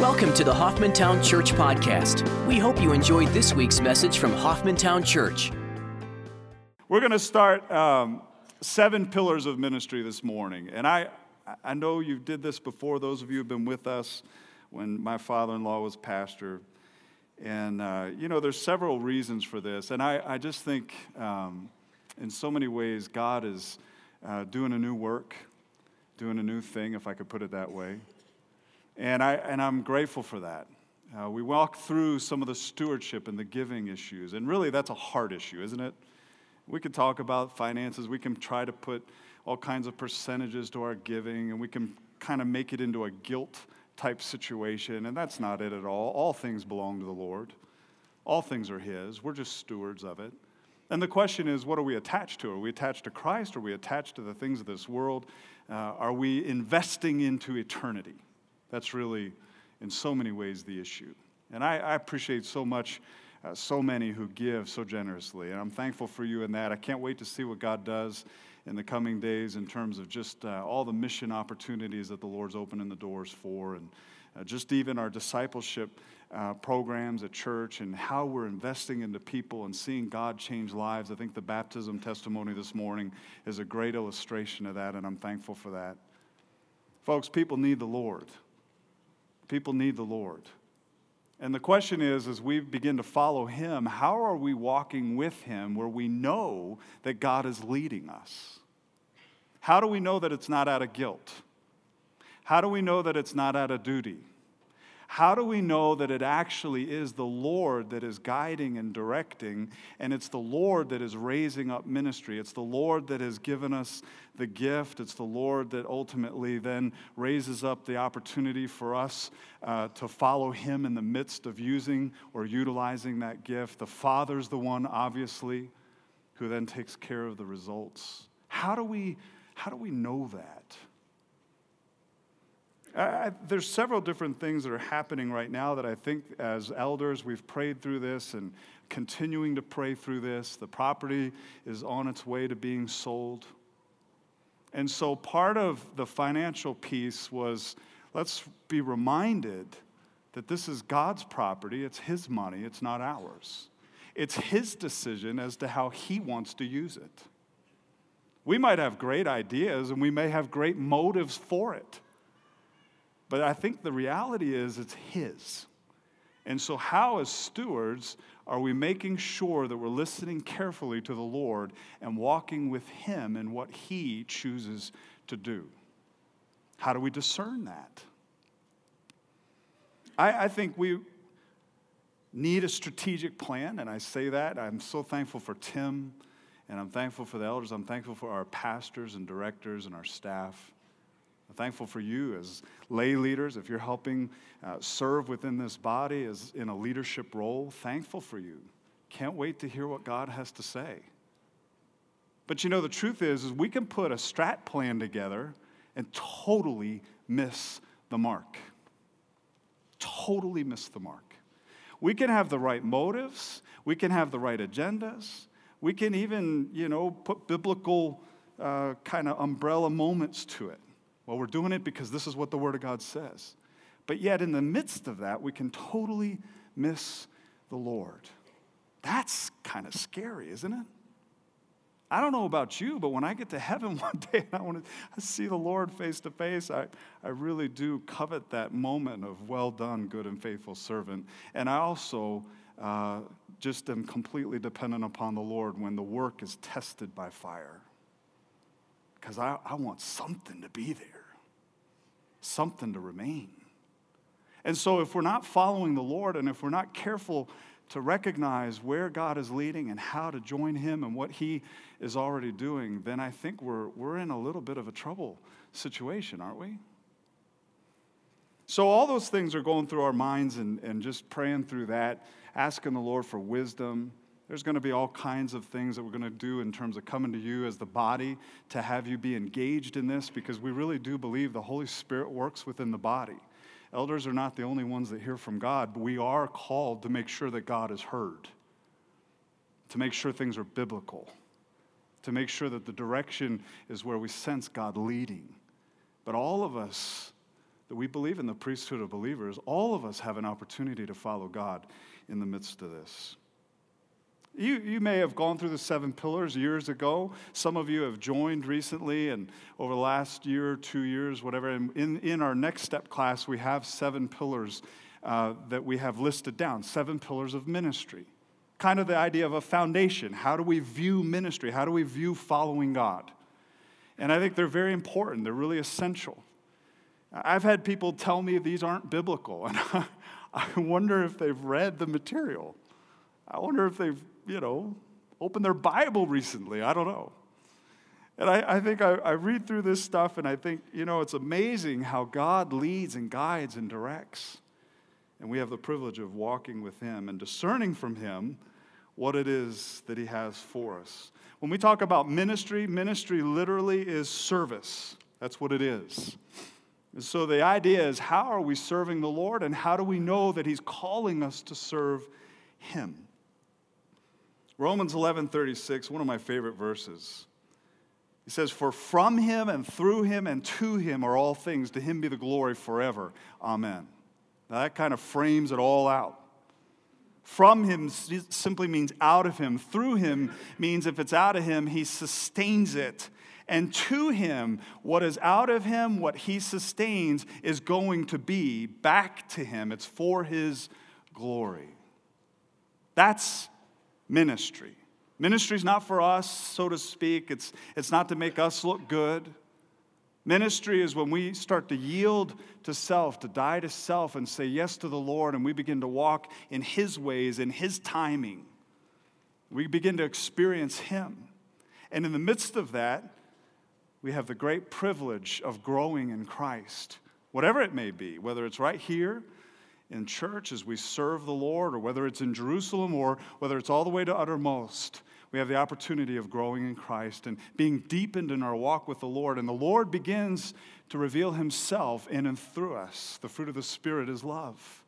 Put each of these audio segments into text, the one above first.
Welcome to the Hoffmantown Church Podcast. We hope you enjoyed this week's message from Hoffmantown Church. We're going to start um, seven pillars of ministry this morning. And I, I know you did this before, those of you have been with us when my father in law was pastor. And, uh, you know, there's several reasons for this. And I, I just think um, in so many ways, God is uh, doing a new work, doing a new thing, if I could put it that way. And, I, and I'm grateful for that. Uh, we walk through some of the stewardship and the giving issues. And really, that's a hard issue, isn't it? We can talk about finances. We can try to put all kinds of percentages to our giving, and we can kind of make it into a guilt type situation. And that's not it at all. All things belong to the Lord, all things are His. We're just stewards of it. And the question is, what are we attached to? Are we attached to Christ? Are we attached to the things of this world? Uh, are we investing into eternity? That's really, in so many ways, the issue. And I, I appreciate so much, uh, so many who give so generously. And I'm thankful for you in that. I can't wait to see what God does in the coming days in terms of just uh, all the mission opportunities that the Lord's opening the doors for, and uh, just even our discipleship uh, programs at church and how we're investing into people and seeing God change lives. I think the baptism testimony this morning is a great illustration of that, and I'm thankful for that. Folks, people need the Lord. People need the Lord. And the question is, as we begin to follow Him, how are we walking with Him where we know that God is leading us? How do we know that it's not out of guilt? How do we know that it's not out of duty? How do we know that it actually is the Lord that is guiding and directing, and it's the Lord that is raising up ministry? It's the Lord that has given us the gift. It's the Lord that ultimately then raises up the opportunity for us uh, to follow Him in the midst of using or utilizing that gift. The Father's the one, obviously, who then takes care of the results. How do we, how do we know that? I, there's several different things that are happening right now that I think as elders we've prayed through this and continuing to pray through this. The property is on its way to being sold. And so part of the financial piece was let's be reminded that this is God's property, it's His money, it's not ours. It's His decision as to how He wants to use it. We might have great ideas and we may have great motives for it. But I think the reality is it's His. And so, how, as stewards, are we making sure that we're listening carefully to the Lord and walking with Him in what He chooses to do? How do we discern that? I, I think we need a strategic plan, and I say that. I'm so thankful for Tim, and I'm thankful for the elders. I'm thankful for our pastors and directors and our staff. I'm thankful for you as lay leaders, if you're helping uh, serve within this body as in a leadership role, thankful for you. Can't wait to hear what God has to say. But you know, the truth is, is we can put a strat plan together and totally miss the mark. Totally miss the mark. We can have the right motives, we can have the right agendas, we can even, you know, put biblical uh, kind of umbrella moments to it. Well, we're doing it because this is what the Word of God says. But yet, in the midst of that, we can totally miss the Lord. That's kind of scary, isn't it? I don't know about you, but when I get to heaven one day and I want to see the Lord face to face, I, I really do covet that moment of well done, good and faithful servant. And I also uh, just am completely dependent upon the Lord when the work is tested by fire. Because I, I want something to be there something to remain. And so, if we're not following the Lord and if we're not careful to recognize where God is leading and how to join Him and what He is already doing, then I think we're, we're in a little bit of a trouble situation, aren't we? So, all those things are going through our minds and, and just praying through that, asking the Lord for wisdom, there's going to be all kinds of things that we're going to do in terms of coming to you as the body to have you be engaged in this because we really do believe the Holy Spirit works within the body. Elders are not the only ones that hear from God, but we are called to make sure that God is heard, to make sure things are biblical, to make sure that the direction is where we sense God leading. But all of us, that we believe in the priesthood of believers, all of us have an opportunity to follow God in the midst of this. You, you may have gone through the seven pillars years ago. Some of you have joined recently and over the last year, two years, whatever. And in, in our next step class, we have seven pillars uh, that we have listed down seven pillars of ministry. Kind of the idea of a foundation. How do we view ministry? How do we view following God? And I think they're very important, they're really essential. I've had people tell me these aren't biblical, and I wonder if they've read the material. I wonder if they've you know, opened their Bible recently. I don't know. And I, I think I, I read through this stuff and I think, you know, it's amazing how God leads and guides and directs. And we have the privilege of walking with Him and discerning from Him what it is that He has for us. When we talk about ministry, ministry literally is service. That's what it is. And so the idea is how are we serving the Lord and how do we know that He's calling us to serve Him? Romans 11:36, one of my favorite verses. He says, For from him and through him and to him are all things. To him be the glory forever. Amen. Now that kind of frames it all out. From him simply means out of him. Through him means if it's out of him, he sustains it. And to him, what is out of him, what he sustains, is going to be back to him. It's for his glory. That's ministry. Ministry is not for us, so to speak, it's, it's not to make us look good. Ministry is when we start to yield to self, to die to self, and say yes to the Lord, and we begin to walk in His ways, in His timing. We begin to experience Him. And in the midst of that, we have the great privilege of growing in Christ, whatever it may be, whether it's right here in church as we serve the Lord, or whether it's in Jerusalem, or whether it's all the way to uttermost, we have the opportunity of growing in Christ and being deepened in our walk with the Lord. And the Lord begins to reveal Himself in and through us. The fruit of the Spirit is love.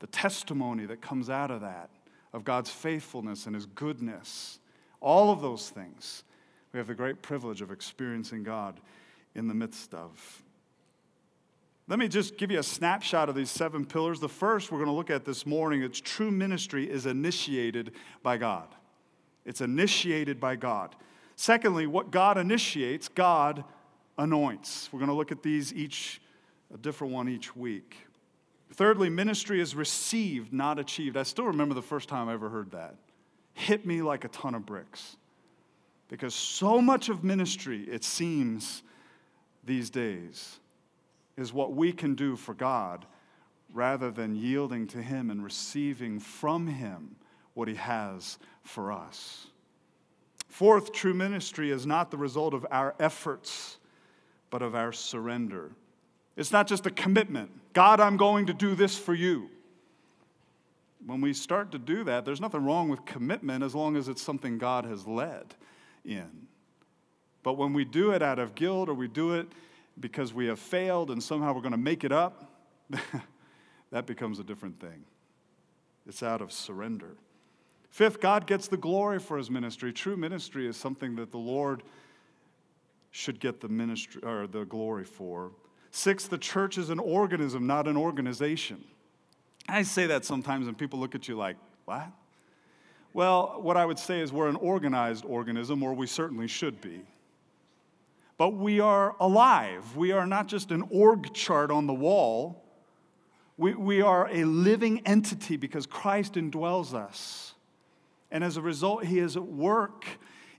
The testimony that comes out of that, of God's faithfulness and His goodness, all of those things, we have the great privilege of experiencing God in the midst of. Let me just give you a snapshot of these seven pillars. The first we're going to look at this morning, it's true ministry is initiated by God. It's initiated by God. Secondly, what God initiates, God anoints. We're going to look at these each, a different one each week. Thirdly, ministry is received, not achieved. I still remember the first time I ever heard that. Hit me like a ton of bricks. Because so much of ministry, it seems, these days, is what we can do for God rather than yielding to Him and receiving from Him what He has for us. Fourth, true ministry is not the result of our efforts, but of our surrender. It's not just a commitment God, I'm going to do this for you. When we start to do that, there's nothing wrong with commitment as long as it's something God has led in. But when we do it out of guilt or we do it because we have failed and somehow we're going to make it up, that becomes a different thing. It's out of surrender. Fifth, God gets the glory for his ministry. True ministry is something that the Lord should get the ministry or the glory for. Sixth, the church is an organism, not an organization. I say that sometimes and people look at you like, what? Well, what I would say is we're an organized organism, or we certainly should be but we are alive. We are not just an org chart on the wall. We, we are a living entity because Christ indwells us. And as a result, He is at work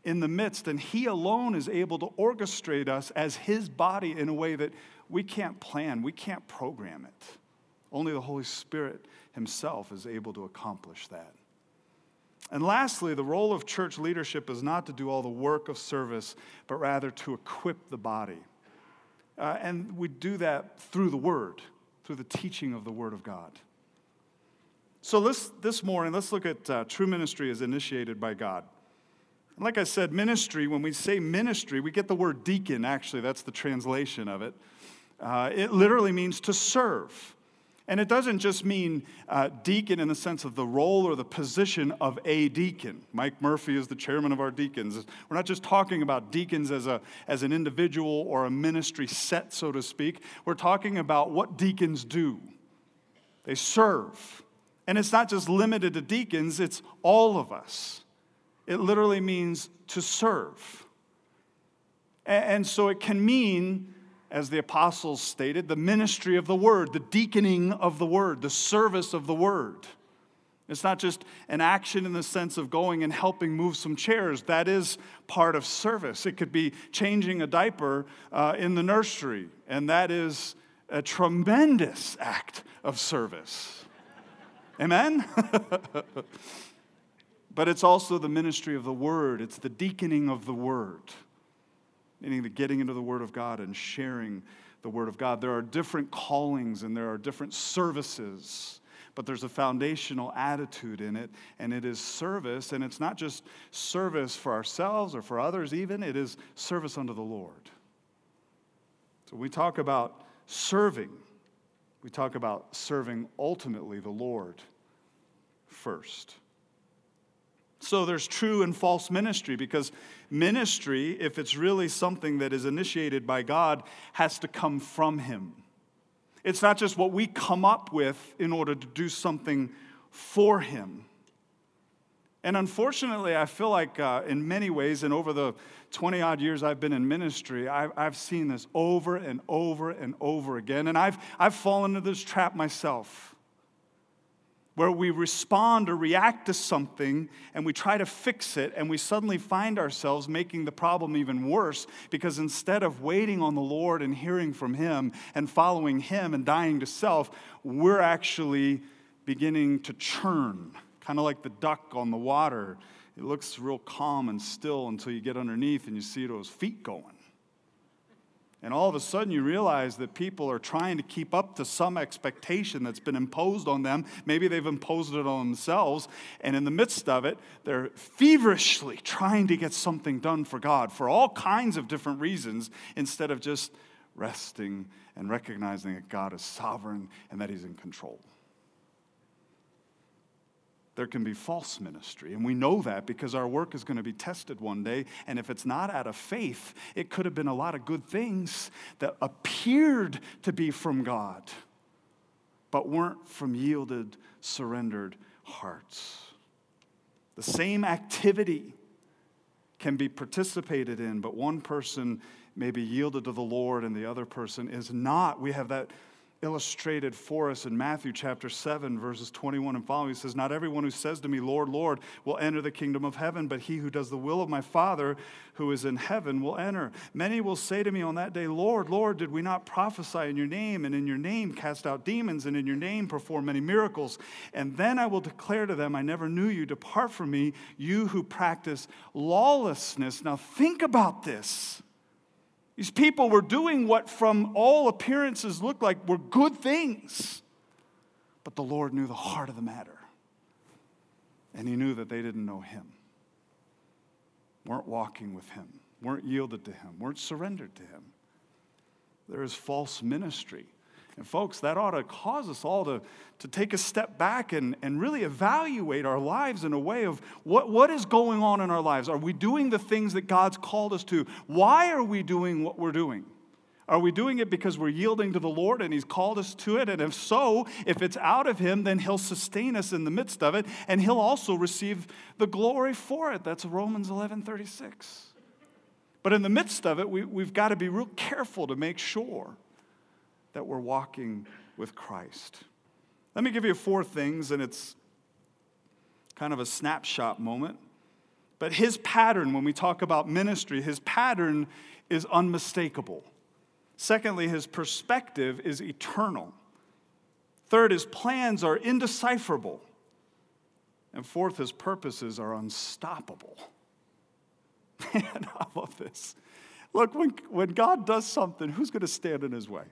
in the midst, and He alone is able to orchestrate us as His body in a way that we can't plan, we can't program it. Only the Holy Spirit Himself is able to accomplish that. And lastly, the role of church leadership is not to do all the work of service, but rather to equip the body. Uh, and we do that through the Word, through the teaching of the Word of God. So this, this morning, let's look at uh, true ministry as initiated by God. And like I said, ministry, when we say ministry, we get the word deacon, actually, that's the translation of it. Uh, it literally means to serve. And it doesn't just mean uh, deacon in the sense of the role or the position of a deacon. Mike Murphy is the chairman of our deacons. We're not just talking about deacons as, a, as an individual or a ministry set, so to speak. We're talking about what deacons do. They serve. And it's not just limited to deacons, it's all of us. It literally means to serve. And so it can mean as the apostles stated, the ministry of the word, the deaconing of the word, the service of the word. It's not just an action in the sense of going and helping move some chairs. That is part of service. It could be changing a diaper uh, in the nursery, and that is a tremendous act of service. Amen? but it's also the ministry of the word, it's the deaconing of the word meaning the getting into the Word of God and sharing the Word of God. There are different callings and there are different services, but there's a foundational attitude in it, and it is service. And it's not just service for ourselves or for others, even, it is service unto the Lord. So we talk about serving, we talk about serving ultimately the Lord first. So there's true and false ministry because ministry, if it's really something that is initiated by God, has to come from Him. It's not just what we come up with in order to do something for Him. And unfortunately, I feel like uh, in many ways, and over the 20 odd years I've been in ministry, I've, I've seen this over and over and over again. And I've, I've fallen into this trap myself where we respond or react to something and we try to fix it, and we suddenly find ourselves making the problem even worse because instead of waiting on the Lord and hearing from Him and following Him and dying to self, we're actually beginning to churn, kind of like the duck on the water. It looks real calm and still until you get underneath and you see those feet going. And all of a sudden, you realize that people are trying to keep up to some expectation that's been imposed on them. Maybe they've imposed it on themselves. And in the midst of it, they're feverishly trying to get something done for God for all kinds of different reasons instead of just resting and recognizing that God is sovereign and that He's in control there can be false ministry. And we know that because our work is going to be tested one day. And if it's not out of faith, it could have been a lot of good things that appeared to be from God, but weren't from yielded, surrendered hearts. The same activity can be participated in, but one person may be yielded to the Lord and the other person is not. We have that illustrated for us in Matthew chapter 7, verses 21 and following. He says, Not everyone who says to me, Lord, Lord, will enter the kingdom of heaven, but he who does the will of my Father who is in heaven will enter. Many will say to me on that day, Lord, Lord, did we not prophesy in your name, and in your name cast out demons, and in your name perform many miracles? And then I will declare to them, I never knew you. Depart from me, you who practice lawlessness. Now think about this. These people were doing what, from all appearances, looked like were good things. But the Lord knew the heart of the matter. And He knew that they didn't know Him, weren't walking with Him, weren't yielded to Him, weren't surrendered to Him. There is false ministry and folks, that ought to cause us all to, to take a step back and, and really evaluate our lives in a way of what, what is going on in our lives. Are we doing the things that God's called us to? Why are we doing what we're doing? Are we doing it because we're yielding to the Lord and He's called us to it? And if so, if it's out of Him, then He'll sustain us in the midst of it, and He'll also receive the glory for it. That's Romans 11 36. But in the midst of it, we, we've got to be real careful to make sure that we're walking with Christ. Let me give you four things, and it's kind of a snapshot moment. But his pattern, when we talk about ministry, his pattern is unmistakable. Secondly, his perspective is eternal. Third, his plans are indecipherable. And fourth, his purposes are unstoppable. Man, I love this. Look, when, when God does something, who's going to stand in his way?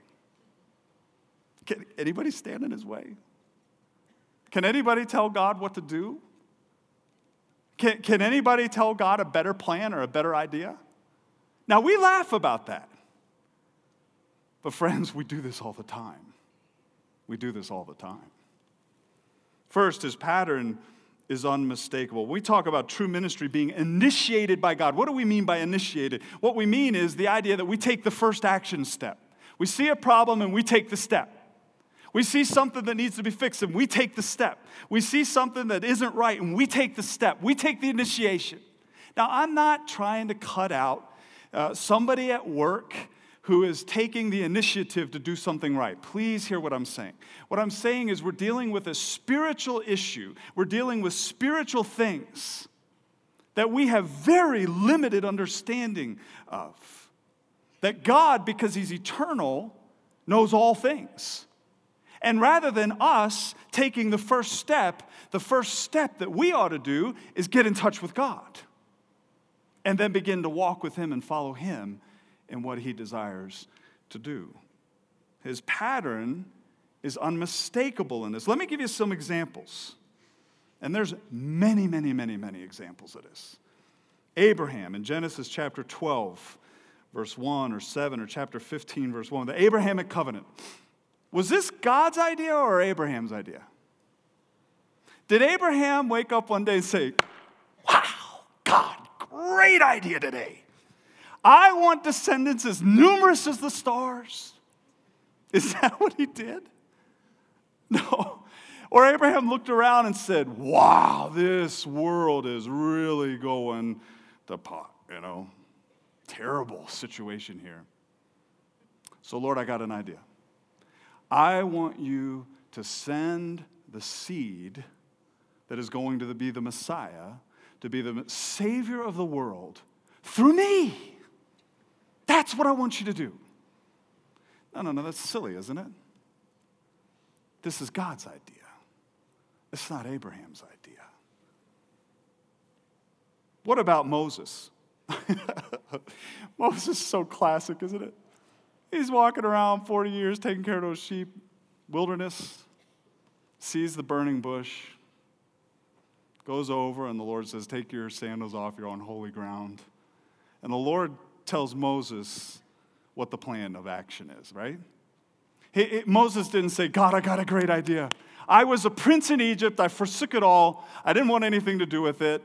Can anybody stand in his way? Can anybody tell God what to do? Can, can anybody tell God a better plan or a better idea? Now, we laugh about that. But, friends, we do this all the time. We do this all the time. First, his pattern is unmistakable. We talk about true ministry being initiated by God. What do we mean by initiated? What we mean is the idea that we take the first action step. We see a problem and we take the step. We see something that needs to be fixed and we take the step. We see something that isn't right and we take the step. We take the initiation. Now, I'm not trying to cut out uh, somebody at work who is taking the initiative to do something right. Please hear what I'm saying. What I'm saying is we're dealing with a spiritual issue, we're dealing with spiritual things that we have very limited understanding of. That God, because He's eternal, knows all things. And rather than us taking the first step, the first step that we ought to do is get in touch with God and then begin to walk with Him and follow Him in what he desires to do. His pattern is unmistakable in this. Let me give you some examples. And there's many, many, many, many examples of this. Abraham in Genesis chapter 12, verse 1 or 7, or chapter 15, verse 1, the Abrahamic covenant. Was this God's idea or Abraham's idea? Did Abraham wake up one day and say, Wow, God, great idea today? I want descendants as numerous as the stars. Is that what he did? No. Or Abraham looked around and said, Wow, this world is really going to pot, you know? Terrible situation here. So, Lord, I got an idea. I want you to send the seed that is going to be the Messiah, to be the Savior of the world through me. That's what I want you to do. No, no, no, that's silly, isn't it? This is God's idea. It's not Abraham's idea. What about Moses? Moses is so classic, isn't it? He's walking around 40 years taking care of those sheep, wilderness, sees the burning bush, goes over, and the Lord says, Take your sandals off, you're on holy ground. And the Lord tells Moses what the plan of action is, right? He, he, Moses didn't say, God, I got a great idea. I was a prince in Egypt. I forsook it all. I didn't want anything to do with it.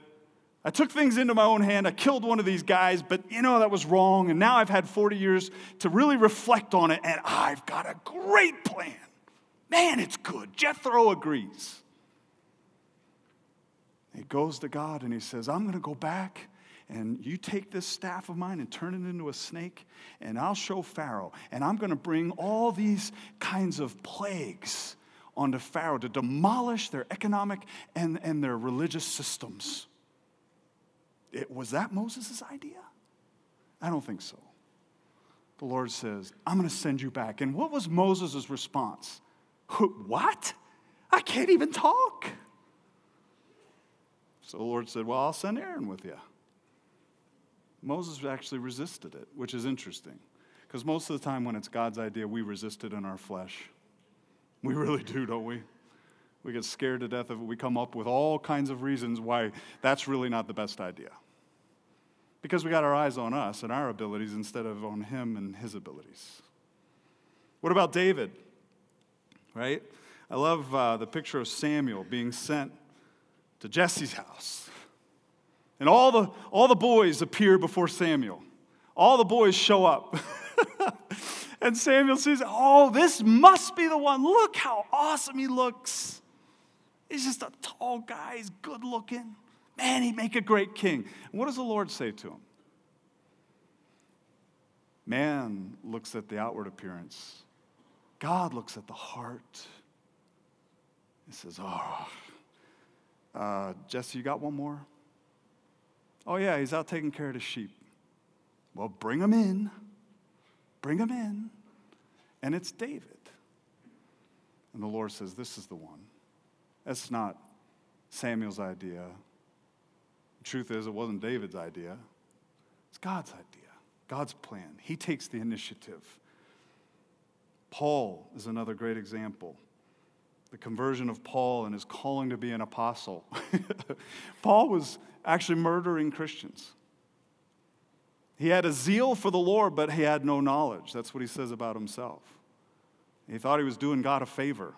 I took things into my own hand. I killed one of these guys, but you know, that was wrong. And now I've had 40 years to really reflect on it, and I've got a great plan. Man, it's good. Jethro agrees. He goes to God and he says, I'm going to go back and you take this staff of mine and turn it into a snake, and I'll show Pharaoh. And I'm going to bring all these kinds of plagues onto Pharaoh to demolish their economic and, and their religious systems. It, was that Moses' idea? I don't think so. The Lord says, I'm going to send you back. And what was Moses' response? What? I can't even talk. So the Lord said, Well, I'll send Aaron with you. Moses actually resisted it, which is interesting. Because most of the time, when it's God's idea, we resist it in our flesh. We really do, don't we? We get scared to death of it. We come up with all kinds of reasons why that's really not the best idea. Because we got our eyes on us and our abilities instead of on Him and His abilities. What about David? Right? I love uh, the picture of Samuel being sent to Jesse's house. And all the, all the boys appear before Samuel. All the boys show up. and Samuel says, Oh, this must be the one. Look how awesome he looks. He's just a tall guy, he's good looking. Man, he'd make a great king. And what does the Lord say to him? Man looks at the outward appearance, God looks at the heart. He says, Oh, uh, Jesse, you got one more? Oh, yeah, he's out taking care of the sheep. Well, bring him in. Bring him in. And it's David. And the Lord says, This is the one. That's not Samuel's idea. Truth is, it wasn't David's idea, it's God's idea, God's plan. He takes the initiative. Paul is another great example. The conversion of Paul and his calling to be an apostle. Paul was actually murdering Christians. He had a zeal for the Lord, but he had no knowledge. That's what he says about himself. He thought he was doing God a favor.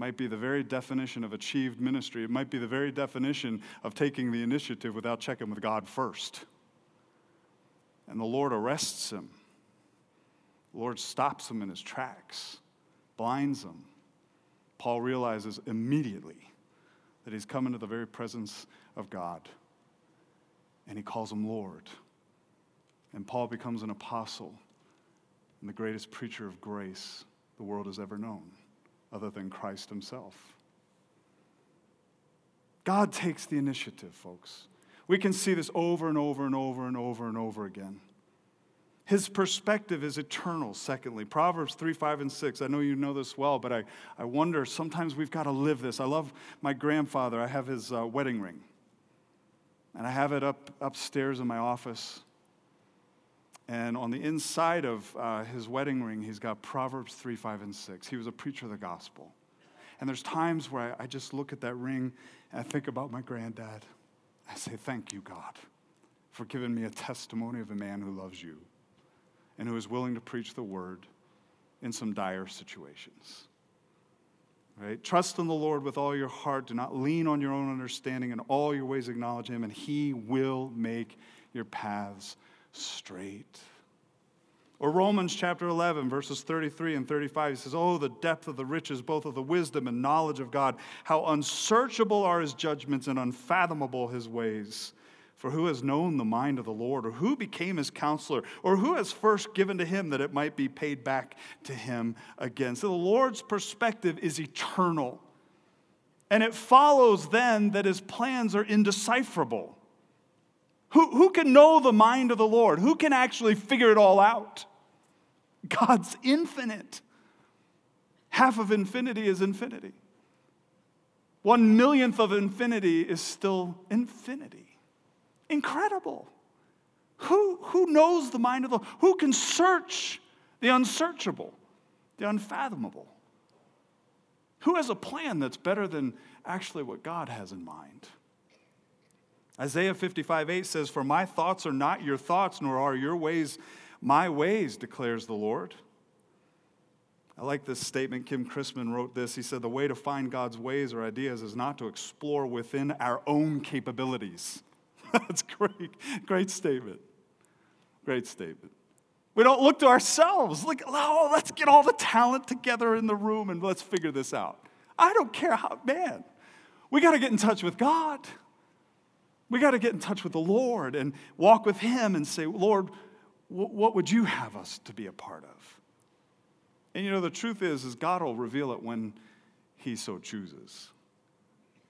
Might be the very definition of achieved ministry. It might be the very definition of taking the initiative without checking with God first. And the Lord arrests him. The Lord stops him in his tracks, blinds him. Paul realizes immediately that he's come into the very presence of God. And he calls him Lord. And Paul becomes an apostle and the greatest preacher of grace the world has ever known, other than Christ himself. God takes the initiative, folks. We can see this over and over and over and over and over again. His perspective is eternal, secondly. Proverbs 3, 5, and 6. I know you know this well, but I, I wonder sometimes we've got to live this. I love my grandfather. I have his uh, wedding ring, and I have it up upstairs in my office. And on the inside of uh, his wedding ring, he's got Proverbs 3, 5, and 6. He was a preacher of the gospel. And there's times where I, I just look at that ring and I think about my granddad. I say, Thank you, God, for giving me a testimony of a man who loves you and who is willing to preach the word in some dire situations. Right? Trust in the Lord with all your heart. Do not lean on your own understanding. In all your ways, acknowledge Him, and He will make your paths straight. Or Romans chapter 11, verses 33 and 35, he says, Oh, the depth of the riches, both of the wisdom and knowledge of God. How unsearchable are his judgments and unfathomable his ways. For who has known the mind of the Lord, or who became his counselor, or who has first given to him that it might be paid back to him again? So the Lord's perspective is eternal. And it follows then that his plans are indecipherable. Who, who can know the mind of the Lord? Who can actually figure it all out? God's infinite. Half of infinity is infinity. One millionth of infinity is still infinity. Incredible. Who, who knows the mind of the Who can search the unsearchable, the unfathomable? Who has a plan that's better than actually what God has in mind? Isaiah 55 8 says, For my thoughts are not your thoughts, nor are your ways my ways, declares the Lord. I like this statement. Kim Chrisman wrote this. He said, The way to find God's ways or ideas is not to explore within our own capabilities. That's great. Great statement. Great statement. We don't look to ourselves. Look, oh, let's get all the talent together in the room and let's figure this out. I don't care how, man. We got to get in touch with God. We got to get in touch with the Lord and walk with Him and say, Lord, what would you have us to be a part of? And you know, the truth is, is God will reveal it when He so chooses.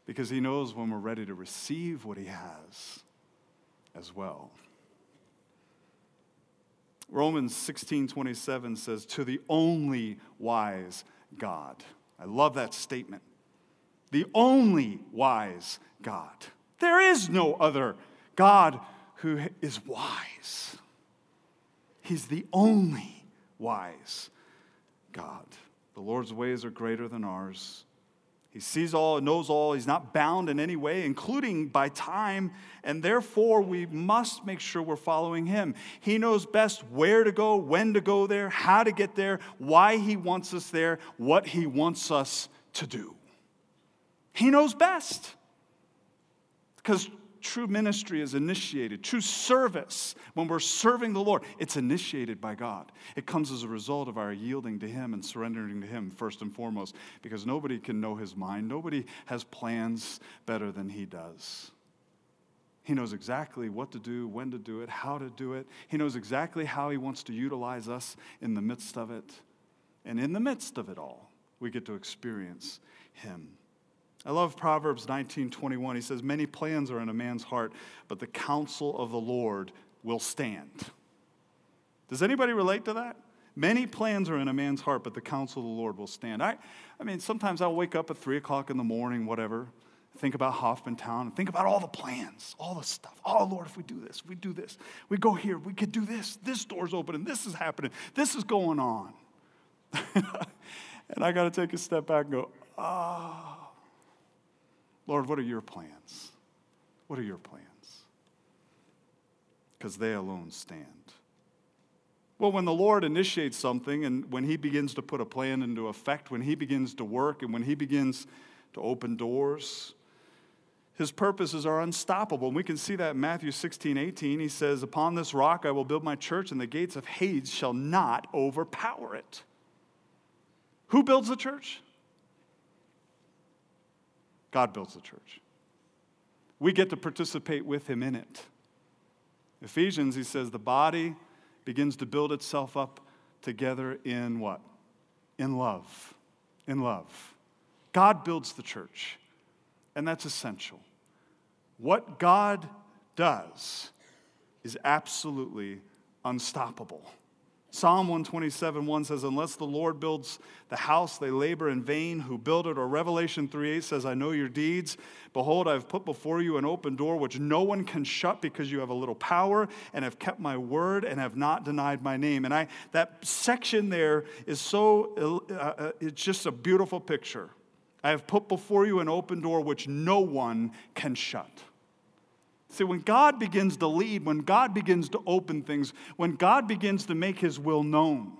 Because He knows when we're ready to receive what He has as well. Romans 16 27 says, To the only wise God. I love that statement. The only wise God. There is no other God who is wise. He's the only wise God. The Lord's ways are greater than ours. He sees all knows all. He's not bound in any way, including by time, and therefore we must make sure we're following Him. He knows best where to go, when to go there, how to get there, why He wants us there, what He wants us to do. He knows best. Because true ministry is initiated, true service, when we're serving the Lord, it's initiated by God. It comes as a result of our yielding to Him and surrendering to Him first and foremost, because nobody can know His mind. Nobody has plans better than He does. He knows exactly what to do, when to do it, how to do it. He knows exactly how He wants to utilize us in the midst of it. And in the midst of it all, we get to experience Him. I love Proverbs 19:21. He says, "Many plans are in a man's heart, but the counsel of the Lord will stand." Does anybody relate to that? Many plans are in a man's heart, but the counsel of the Lord will stand. I, I mean, sometimes I'll wake up at three o'clock in the morning, whatever, think about Hoffmantown, and think about all the plans, all the stuff. Oh, Lord, if we do this, we do this, we go here, we could do this, this door's opening, this is happening, this is going on. and I got to take a step back and go, ah. Oh Lord, what are your plans? What are your plans? Because they alone stand. Well, when the Lord initiates something and when He begins to put a plan into effect, when He begins to work, and when He begins to open doors, His purposes are unstoppable. And we can see that in Matthew 16, 18. He says, Upon this rock I will build my church, and the gates of Hades shall not overpower it. Who builds the church? God builds the church. We get to participate with Him in it. Ephesians, he says, the body begins to build itself up together in what? In love. In love. God builds the church, and that's essential. What God does is absolutely unstoppable. Psalm 127 1 says, Unless the Lord builds the house, they labor in vain who build it. Or Revelation 3 8 says, I know your deeds. Behold, I have put before you an open door which no one can shut because you have a little power and have kept my word and have not denied my name. And I, that section there is so, uh, uh it's just a beautiful picture. I have put before you an open door which no one can shut. See, when God begins to lead, when God begins to open things, when God begins to make his will known,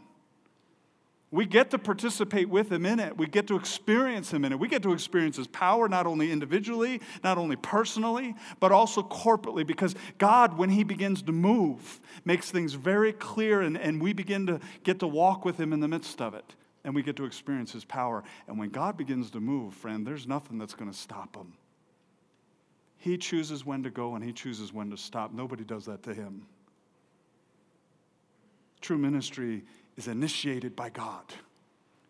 we get to participate with him in it. We get to experience him in it. We get to experience his power not only individually, not only personally, but also corporately because God, when he begins to move, makes things very clear and, and we begin to get to walk with him in the midst of it. And we get to experience his power. And when God begins to move, friend, there's nothing that's going to stop him. He chooses when to go and he chooses when to stop. Nobody does that to him. True ministry is initiated by God.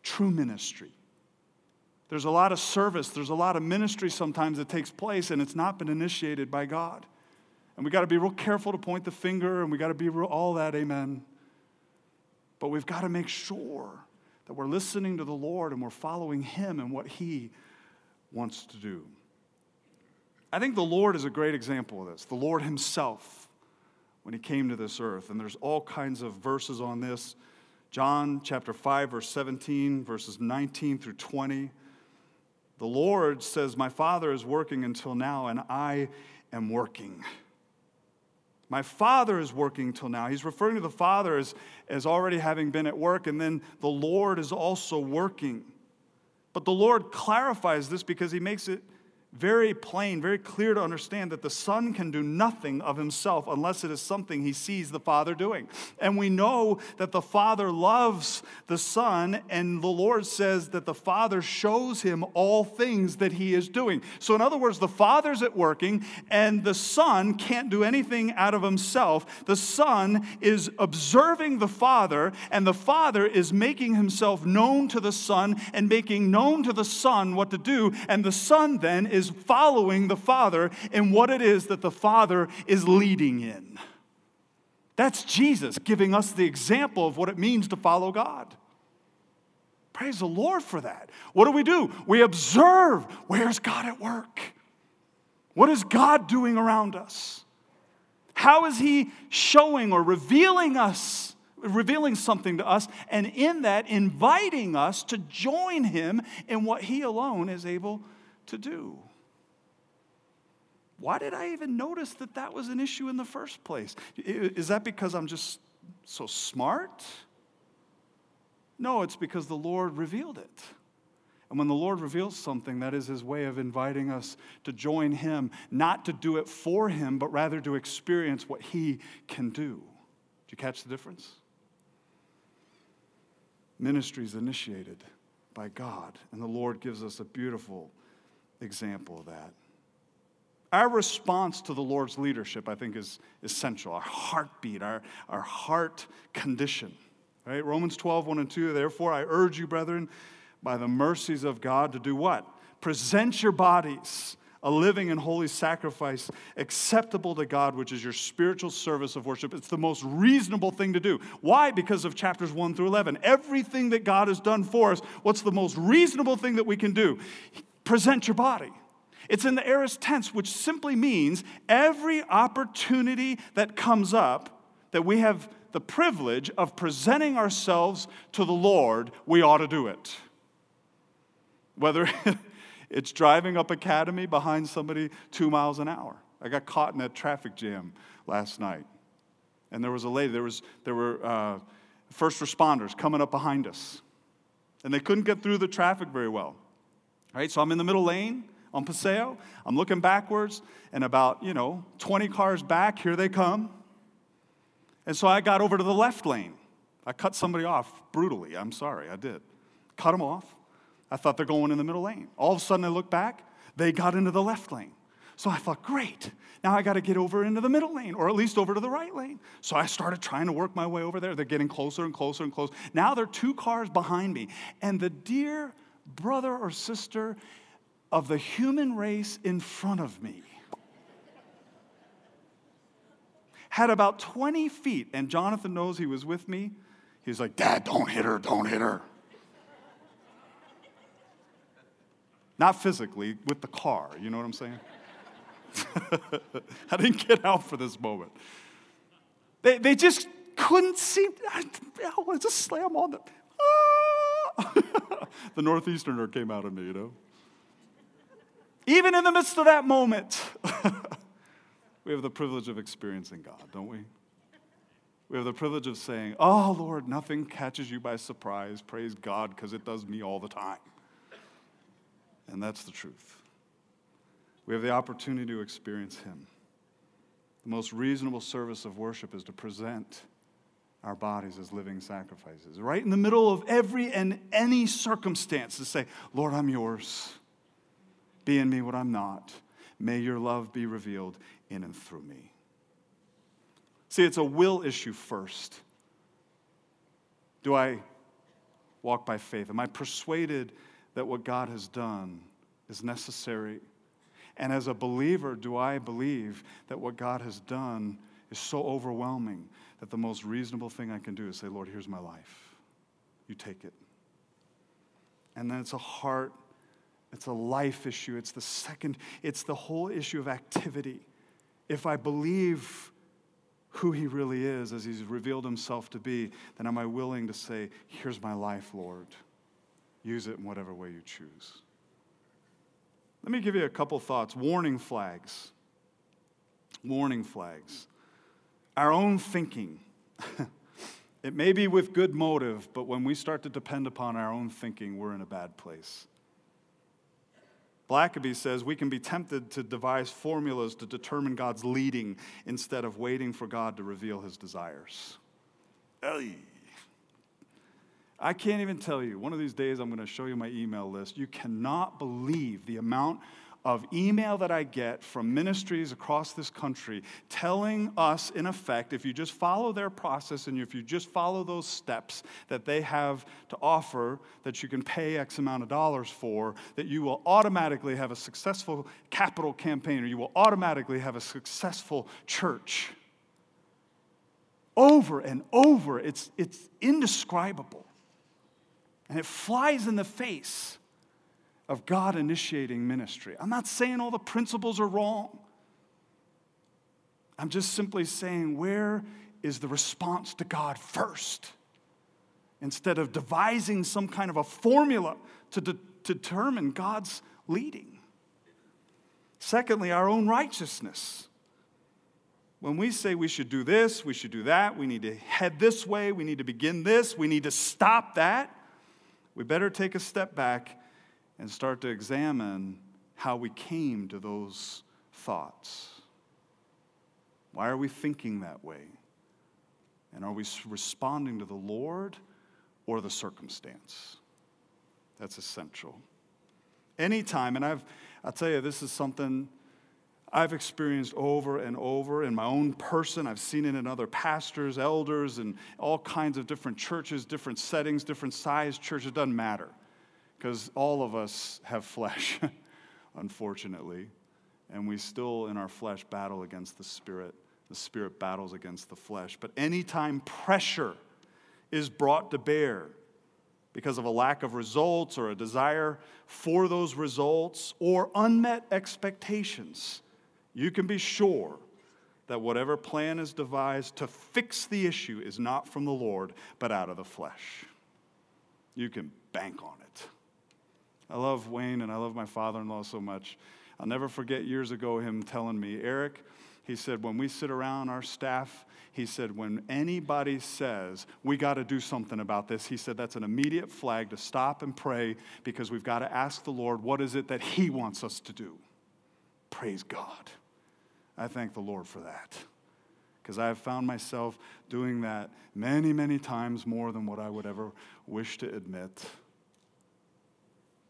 True ministry. There's a lot of service, there's a lot of ministry sometimes that takes place, and it's not been initiated by God. And we got to be real careful to point the finger, and we got to be real, all that, amen. But we've got to make sure that we're listening to the Lord and we're following Him and what He wants to do. I think the Lord is a great example of this. The Lord Himself, when He came to this earth, and there's all kinds of verses on this. John chapter 5, verse 17, verses 19 through 20. The Lord says, My Father is working until now, and I am working. My Father is working till now. He's referring to the Father as, as already having been at work, and then the Lord is also working. But the Lord clarifies this because He makes it very plain, very clear to understand that the Son can do nothing of himself unless it is something he sees the Father doing. And we know that the Father loves the Son, and the Lord says that the Father shows him all things that he is doing. So, in other words, the Father's at working, and the Son can't do anything out of himself. The Son is observing the Father, and the Father is making himself known to the Son and making known to the Son what to do, and the Son then is is following the Father in what it is that the Father is leading in. That's Jesus giving us the example of what it means to follow God. Praise the Lord for that. What do we do? We observe where's God at work? What is God doing around us? How is He showing or revealing us, revealing something to us, and in that inviting us to join Him in what He alone is able to do? Why did I even notice that that was an issue in the first place? Is that because I'm just so smart? No, it's because the Lord revealed it. And when the Lord reveals something, that is his way of inviting us to join him, not to do it for him, but rather to experience what he can do. Did you catch the difference? Ministry is initiated by God, and the Lord gives us a beautiful example of that. Our response to the Lord's leadership, I think, is essential. Our heartbeat, our, our heart condition. Right? Romans 12, 1 and 2. Therefore, I urge you, brethren, by the mercies of God, to do what? Present your bodies a living and holy sacrifice acceptable to God, which is your spiritual service of worship. It's the most reasonable thing to do. Why? Because of chapters 1 through 11. Everything that God has done for us, what's the most reasonable thing that we can do? Present your body. It's in the aorist tense, which simply means every opportunity that comes up that we have the privilege of presenting ourselves to the Lord, we ought to do it. Whether it's driving up Academy behind somebody two miles an hour. I got caught in that traffic jam last night. And there was a lady, there, was, there were uh, first responders coming up behind us. And they couldn't get through the traffic very well. Right? So I'm in the middle lane on Paseo. I'm looking backwards, and about, you know, 20 cars back, here they come. And so I got over to the left lane. I cut somebody off brutally. I'm sorry, I did. Cut them off. I thought they're going in the middle lane. All of a sudden, I look back, they got into the left lane. So I thought, great, now I got to get over into the middle lane, or at least over to the right lane. So I started trying to work my way over there. They're getting closer and closer and closer. Now there are two cars behind me, and the dear brother or sister of the human race in front of me had about 20 feet, and Jonathan knows he was with me. He's like, Dad, don't hit her, don't hit her. Not physically, with the car, you know what I'm saying? I didn't get out for this moment. They, they just couldn't see. I, I just slam on them. Ah! the Northeasterner came out of me, you know? Even in the midst of that moment, we have the privilege of experiencing God, don't we? We have the privilege of saying, Oh, Lord, nothing catches you by surprise. Praise God, because it does me all the time. And that's the truth. We have the opportunity to experience Him. The most reasonable service of worship is to present our bodies as living sacrifices, right in the middle of every and any circumstance, to say, Lord, I'm yours. Be in me what I'm not. May your love be revealed in and through me. See, it's a will issue first. Do I walk by faith? Am I persuaded that what God has done is necessary and as a believer, do I believe that what God has done is so overwhelming that the most reasonable thing I can do is say, Lord, here's my life. You take it. And then it's a heart, it's a life issue. It's the second, it's the whole issue of activity. If I believe who he really is as he's revealed himself to be, then am I willing to say, Here's my life, Lord? Use it in whatever way you choose. Let me give you a couple thoughts. Warning flags. Warning flags. Our own thinking. it may be with good motive, but when we start to depend upon our own thinking, we're in a bad place. Blackaby says we can be tempted to devise formulas to determine God's leading instead of waiting for God to reveal his desires. Hey. I can't even tell you. One of these days, I'm going to show you my email list. You cannot believe the amount of email that I get from ministries across this country telling us, in effect, if you just follow their process and if you just follow those steps that they have to offer, that you can pay X amount of dollars for, that you will automatically have a successful capital campaign or you will automatically have a successful church. Over and over, it's, it's indescribable. And it flies in the face of God initiating ministry. I'm not saying all the principles are wrong. I'm just simply saying, where is the response to God first? Instead of devising some kind of a formula to, de- determine God's leading. Secondly, our own righteousness. When we say we should do this, we should do that, we need to head this way, we need to begin this, we need to stop that, we better take a step back and start to examine how we came to those thoughts. Why are we thinking that way? And are we responding to the Lord or the circumstance? That's essential. Anytime, and I've, I'll tell you, this is something I've experienced over and over in my own person. I've seen it in other pastors, elders, and all kinds of different churches, different settings, different size churches. It doesn't matter because all of us have flesh, unfortunately. And we still, in our flesh, battle against the spirit. The spirit battles against the flesh. But anytime pressure is brought to bear, because of a lack of results or a desire for those results or unmet expectations, you can be sure that whatever plan is devised to fix the issue is not from the Lord, but out of the flesh. You can bank on it. I love Wayne and I love my father in law so much. I'll never forget years ago him telling me, Eric, He said, when we sit around our staff, he said, when anybody says, we got to do something about this, he said, that's an immediate flag to stop and pray because we've got to ask the Lord, what is it that he wants us to do? Praise God. I thank the Lord for that because I have found myself doing that many, many times more than what I would ever wish to admit.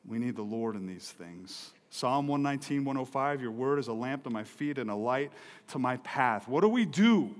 We need the Lord in these things. Psalm 119, 105, your word is a lamp to my feet and a light to my path. What do we do?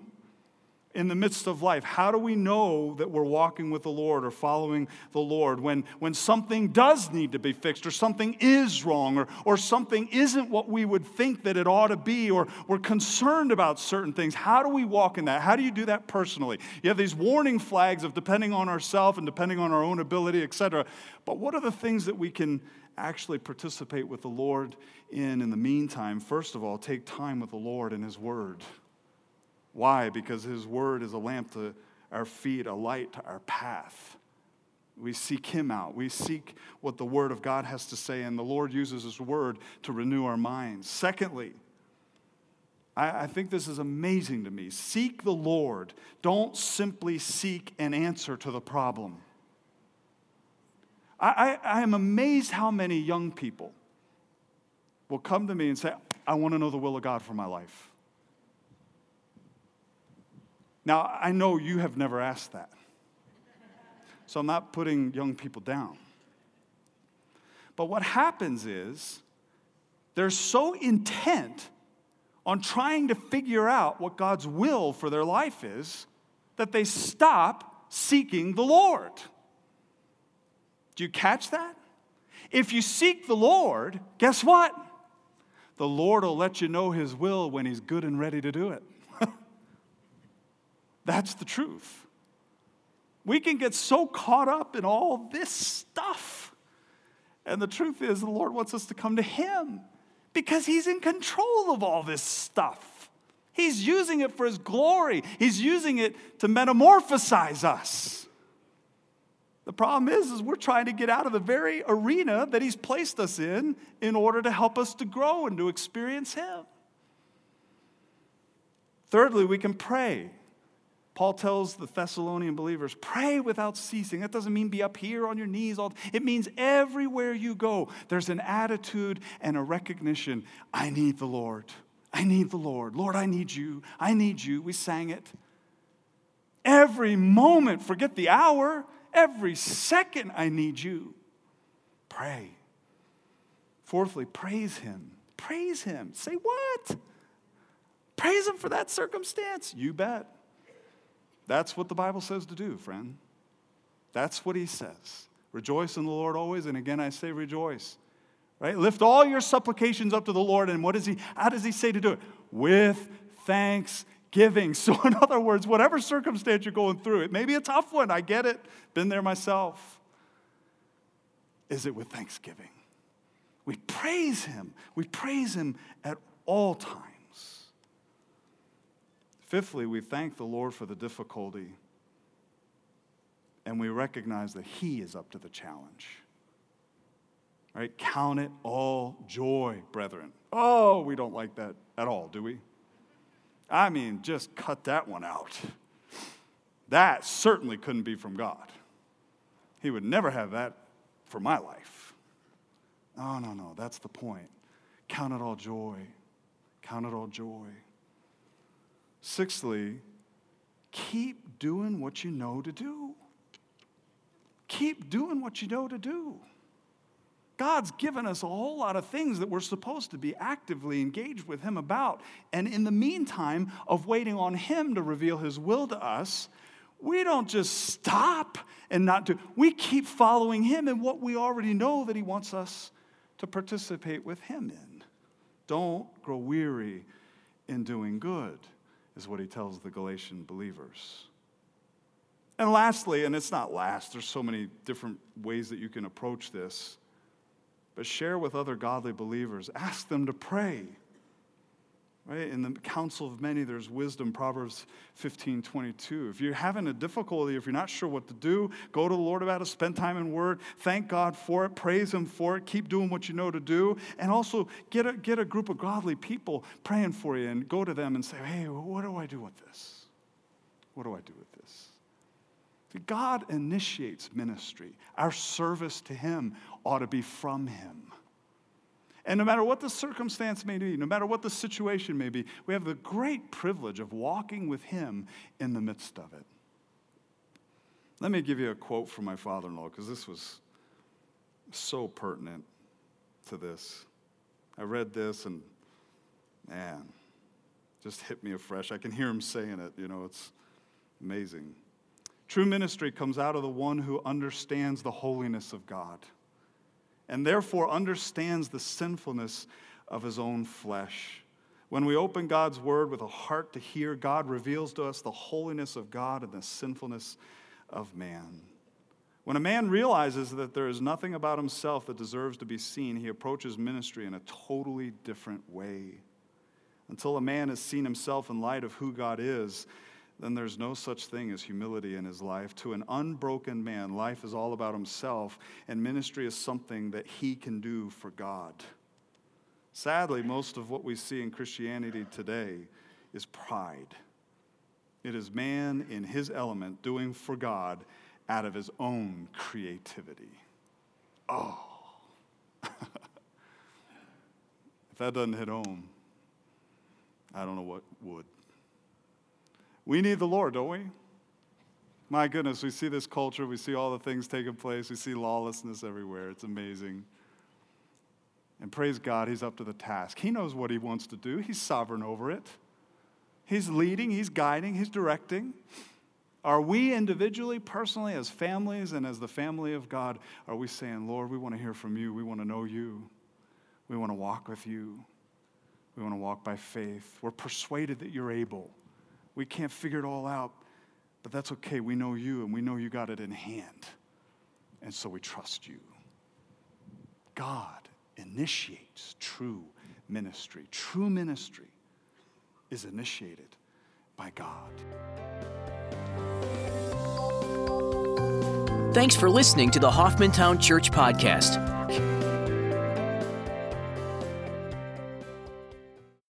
In the midst of life? How do we know that we're walking with the Lord or following the Lord when, when something does need to be fixed or something is wrong or, or something isn't what we would think that it ought to be or we're concerned about certain things? How do we walk in that? How do you do that personally? You have these warning flags of depending on ourselves and depending on our own ability, etc. But what are the things that we can actually participate with the Lord in in the meantime? First of all, take time with the Lord and His Word. Why? Because His Word is a lamp to our feet, a light to our path. We seek Him out. We seek what the Word of God has to say, and the Lord uses His Word to renew our minds. Secondly, I, I think this is amazing to me. Seek the Lord. Don't simply seek an answer to the problem. I, I, I am amazed how many young people will come to me and say, I want to know the will of God for my life. Now, I know you have never asked that. So I'm not putting young people down. But what happens is they're so intent on trying to figure out what God's will for their life is that they stop seeking the Lord. Do you catch that? If you seek the Lord, guess what? The Lord will let you know His will when He's good and ready to do it. That's the truth. We can get so caught up in all this stuff. And the truth is, the Lord wants us to come to Him because He's in control of all this stuff. He's using it for His glory, He's using it to metamorphosize us. The problem is, is we're trying to get out of the very arena that He's placed us in in order to help us to grow and to experience Him. Thirdly, we can pray. Paul tells the Thessalonian believers, pray without ceasing. That doesn't mean be up here on your knees. All, it means everywhere you go, there's an attitude and a recognition I need the Lord. I need the Lord. Lord, I need you. I need you. We sang it. Every moment, forget the hour, every second, I need you. Pray. Fourthly, praise Him. Praise Him. Say what? Praise Him for that circumstance. You bet. That's what the Bible says to do, friend. That's what he says. Rejoice in the Lord always, and again I say rejoice. Right? Lift all your supplications up to the Lord, and what does he, how does he say to do it? With thanksgiving. So, in other words, whatever circumstance you're going through, it may be a tough one, I get it, been there myself. Is it with thanksgiving? We praise him. We praise him at all times. Fifthly, we thank the Lord for the difficulty and we recognize that He is up to the challenge. Right? Count it all joy, brethren. Oh, we don't like that at all, do we? I mean, just cut that one out. That certainly couldn't be from God. He would never have that for my life. No, no, no, that's the point. Count it all joy. Count it all joy. Sixthly, keep doing what you know to do. Keep doing what you know to do. God's given us a whole lot of things that we're supposed to be actively engaged with Him about. And in the meantime of waiting on Him to reveal His will to us, we don't just stop and not do. We keep following Him in what we already know that He wants us to participate with Him in. Don't grow weary in doing good is what he tells the Galatian believers. And lastly, and it's not last, there's so many different ways that you can approach this, but share with other godly believers. Ask them to pray. Right? In the counsel of many, there's wisdom, Proverbs 15, 22. If you're having a difficulty, if you're not sure what to do, go to the Lord about it, spend time in Word, thank God for it, praise Him for it, keep doing what you know to do, and also get a, get a group of godly people praying for you and go to them and say, hey, what do I do with this? What do I do with this? God initiates ministry. Our service to Him ought to be from Him. And no matter what the circumstance may be, no matter what the situation may be, we have the great privilege of walking with Him in the midst of it. Let me give you a quote from my father in law, because this was so pertinent to this. I read this and, man, just hit me afresh. I can hear him saying it, you know, it's amazing. True ministry comes out of the one who understands the holiness of God and therefore understands the sinfulness of his own flesh. When we open God's word with a heart to hear, God reveals to us the holiness of God and the sinfulness of man. When a man realizes that there is nothing about himself that deserves to be seen, he approaches ministry in a totally different way. Until a man has seen himself in light of who God is, then there's no such thing as humility in his life. To an unbroken man, life is all about himself, and ministry is something that he can do for God. Sadly, most of what we see in Christianity today is pride. It is man in his element doing for God out of his own creativity. Oh. if that doesn't hit home, I don't know what would. We need the Lord, don't we? My goodness, we see this culture, we see all the things taking place, we see lawlessness everywhere. It's amazing. And praise God, He's up to the task. He knows what He wants to do, He's sovereign over it. He's leading, He's guiding, He's directing. Are we individually, personally, as families, and as the family of God, are we saying, Lord, we want to hear from you, we want to know you, we want to walk with you, we want to walk by faith? We're persuaded that you're able. We can't figure it all out, but that's okay. We know you and we know you got it in hand. And so we trust you. God initiates true ministry. True ministry is initiated by God. Thanks for listening to the Hoffmantown Church Podcast.